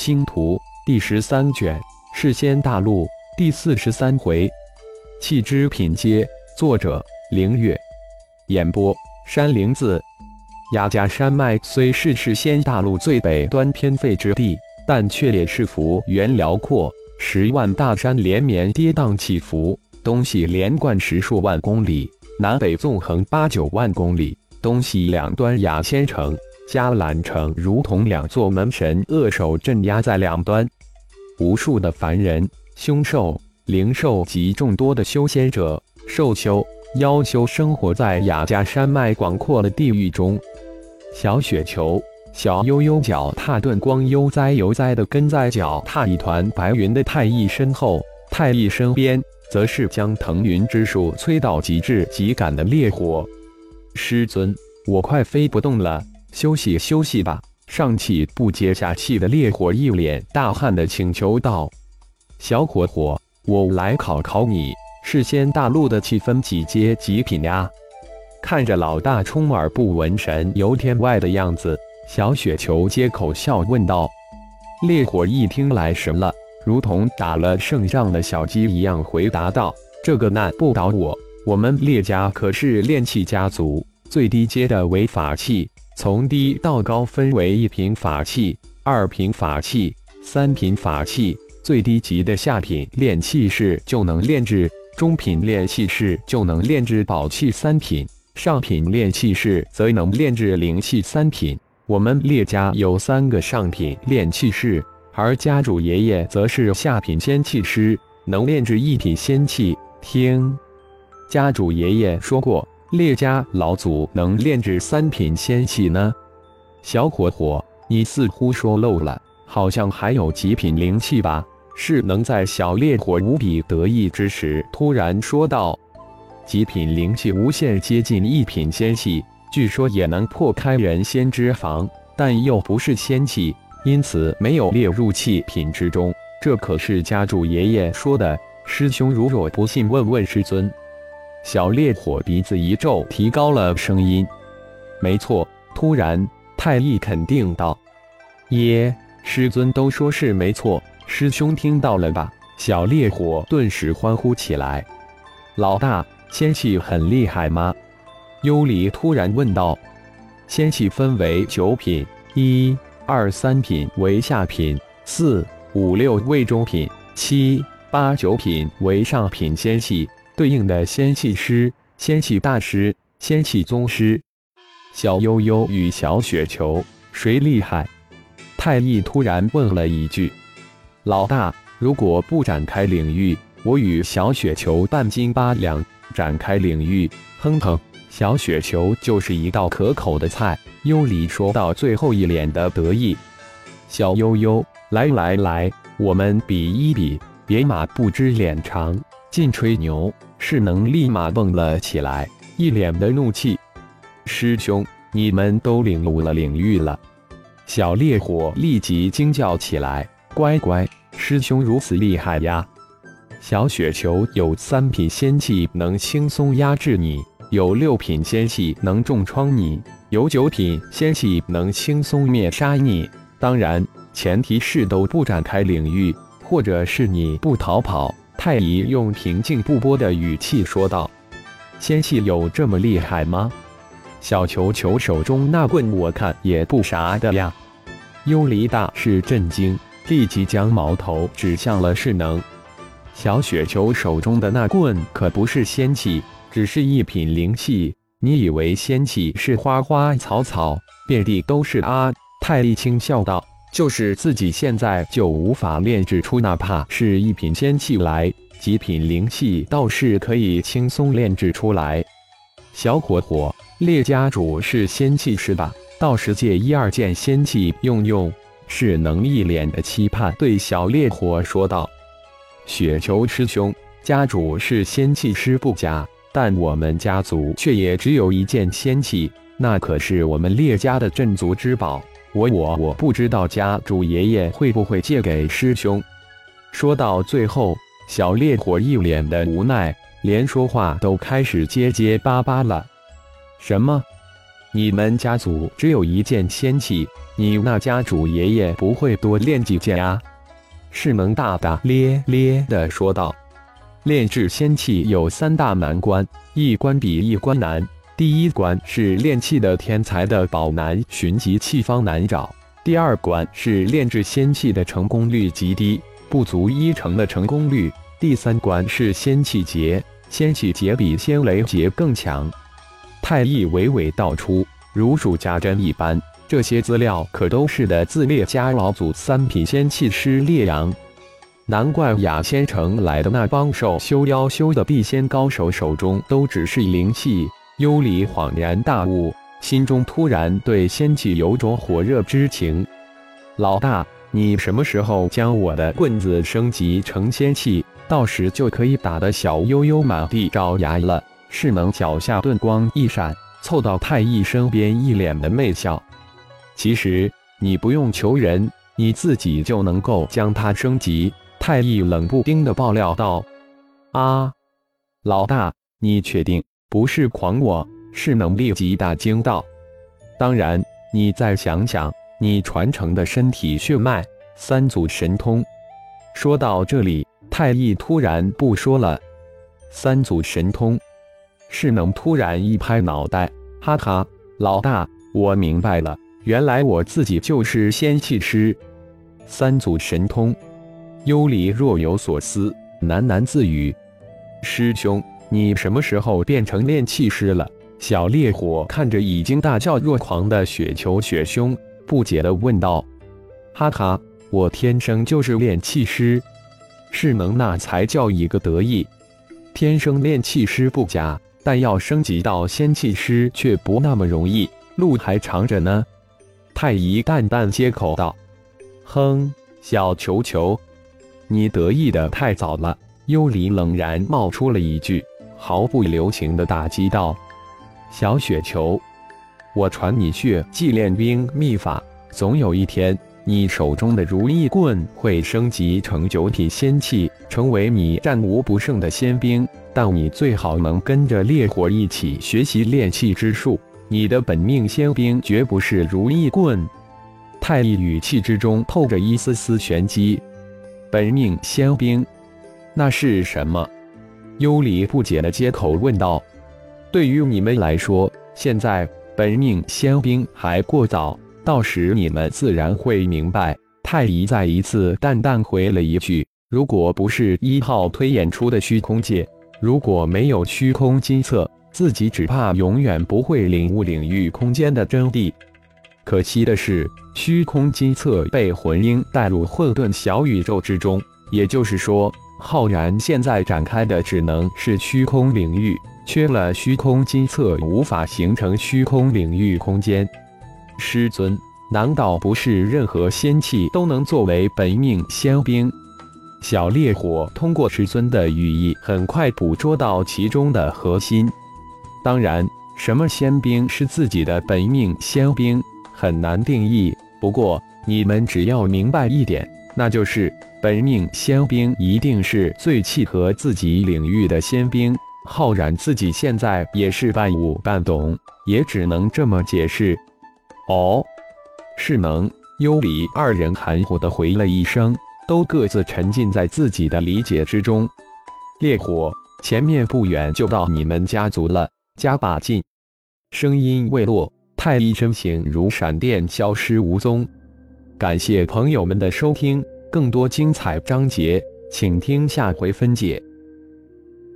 星图第十三卷，世仙大陆第四十三回，气之品阶。作者：凌月。演播：山灵子。雅加山脉虽是世仙大陆最北端偏废之地，但却也是幅员辽阔、十万大山连绵跌宕起伏，东西连贯十数万公里，南北纵横八九万公里，东西两端雅仙城。迦兰城如同两座门神扼守镇压在两端，无数的凡人、凶兽、灵兽及众多的修仙者、兽修、妖修生活在雅加山脉广阔的地域中。小雪球、小悠悠脚踏遁光悠哉悠哉的跟在脚踏一团白云的太乙身后，太乙身边则是将腾云之术催到极致极感的烈火。师尊，我快飞不动了。休息休息吧，上气不接下气的烈火一脸大汗的请求道：“小火火，我来考考你，世仙大陆的气氛几阶几品呀？”看着老大充耳不闻神游天外的样子，小雪球接口笑问道：“烈火一听来神了，如同打了胜仗的小鸡一样回答道：‘这个难不倒我，我们烈家可是炼气家族，最低阶的为法器。’”从低到高分为一品法器、二品法器、三品法器。最低级的下品炼气士就能炼制，中品炼气士就能炼制宝器三品，上品炼气士则能炼制灵气三品。我们列家有三个上品炼气士，而家主爷爷则是下品仙气师，能炼制一品仙气。听，家主爷爷说过。列家老祖能炼制三品仙器呢？小火火，你似乎说漏了，好像还有极品灵气吧？是能在小烈火无比得意之时，突然说道：“极品灵气无限接近一品仙气，据说也能破开人仙之防，但又不是仙器，因此没有列入气品之中。这可是家主爷爷说的。师兄如若不信，问问师尊。”小烈火鼻子一皱，提高了声音：“没错。”突然，太乙肯定道：“耶，师尊都说是没错，师兄听到了吧？”小烈火顿时欢呼起来：“老大，仙气很厉害吗？”幽离突然问道：“仙气分为九品，一、二、三品为下品，四、五、六为中品，七、八、九品为上品仙气。”对应的仙气师、仙气大师、仙气宗师，小悠悠与小雪球谁厉害？太一突然问了一句：“老大，如果不展开领域，我与小雪球半斤八两；展开领域，哼哼，小雪球就是一道可口的菜。”幽离说到最后，一脸的得意。小悠悠，来来来，我们比一比，别马不知脸长，尽吹牛。势能立马蹦了起来，一脸的怒气。师兄，你们都领悟了领域了？小烈火立即惊叫起来：“乖乖，师兄如此厉害呀！”小雪球有三品仙气，能轻松压制你；有六品仙气，能重创你；有九品仙气，能轻松灭杀你。当然，前提是都不展开领域，或者是你不逃跑。太乙用平静不波的语气说道：“仙气有这么厉害吗？小球球手中那棍，我看也不啥的呀。”幽离大是震惊，立即将矛头指向了势能。小雪球手中的那棍可不是仙气，只是一品灵气。你以为仙气是花花草草，遍地都是啊？太乙轻笑道。就是自己现在就无法炼制出哪怕是一品仙器来，极品灵气倒是可以轻松炼制出来。小火火，列家主是仙器是吧？到时借一二件仙器用用。是能一脸的期盼对小烈火说道：“雪球师兄，家主是仙器师不假，但我们家族却也只有一件仙器，那可是我们烈家的镇族之宝。”我我我不知道家主爷爷会不会借给师兄。说到最后，小烈火一脸的无奈，连说话都开始结结巴巴了。什么？你们家族只有一件仙器，你那家主爷爷不会多练几件啊？世蒙大大咧咧的说道：“炼制仙器有三大难关，一关比一关难。第一关是炼器的天才的宝难寻及器方难找；第二关是炼制仙器的成功率极低，不足一成的成功率；第三关是仙气劫，仙气劫比仙雷劫更强。”太乙娓娓道出，如数家珍一般。这些资料可都是的自列家老祖三品仙气师烈阳，难怪雅仙城来的那帮受修妖修的地仙高手手中都只是灵气。幽离恍然大悟，心中突然对仙气有种火热之情。老大，你什么时候将我的棍子升级成仙气？到时就可以打得小悠悠满地找牙了。世能脚下盾光一闪，凑到太乙身边，一脸的媚笑。其实你不用求人，你自己就能够将它升级。太乙冷不丁的爆料道：“啊，老大，你确定不是狂我？”是能立即大惊道：“当然，你再想想，你传承的身体血脉，三祖神通。”说到这里，太乙突然不说了。三祖神通，是能突然一拍脑袋，哈哈，老大，我明白了。原来我自己就是仙气师，三祖神通。幽离若有所思，喃喃自语：“师兄，你什么时候变成炼气师了？”小烈火看着已经大叫若狂的雪球雪兄，不解地问道：“哈哈，我天生就是炼气师。”是能那才叫一个得意，天生炼气师不假，但要升级到仙气师却不那么容易，路还长着呢。太乙淡淡接口道：“哼，小球球，你得意的太早了。”幽离冷然冒出了一句，毫不留情的打击道：“小雪球，我传你血祭炼兵秘法，总有一天，你手中的如意棍会升级成九品仙器，成为你战无不胜的仙兵。但你最好能跟着烈火一起学习炼气之术。”你的本命仙兵绝不是如意棍。太乙语气之中透着一丝丝玄机。本命仙兵，那是什么？幽离不解的接口问道。对于你们来说，现在本命仙兵还过早，到时你们自然会明白。太乙再一次淡淡回了一句：“如果不是一号推演出的虚空界，如果没有虚空金册。”自己只怕永远不会领悟领域空间的真谛。可惜的是，虚空金册被魂婴带入混沌小宇宙之中，也就是说，浩然现在展开的只能是虚空领域，缺了虚空金册，无法形成虚空领域空间。师尊，难道不是任何仙器都能作为本命仙兵？小烈火通过师尊的语义，很快捕捉到其中的核心。当然，什么仙兵是自己的本命仙兵很难定义。不过，你们只要明白一点，那就是本命仙兵一定是最契合自己领域的仙兵。浩然自己现在也是半悟半懂，也只能这么解释。哦，是能。幽离二人含糊的回了一声，都各自沉浸在自己的理解之中。烈火，前面不远就到你们家族了。加把劲！声音未落，太一身形如闪电消失无踪。感谢朋友们的收听，更多精彩章节，请听下回分解。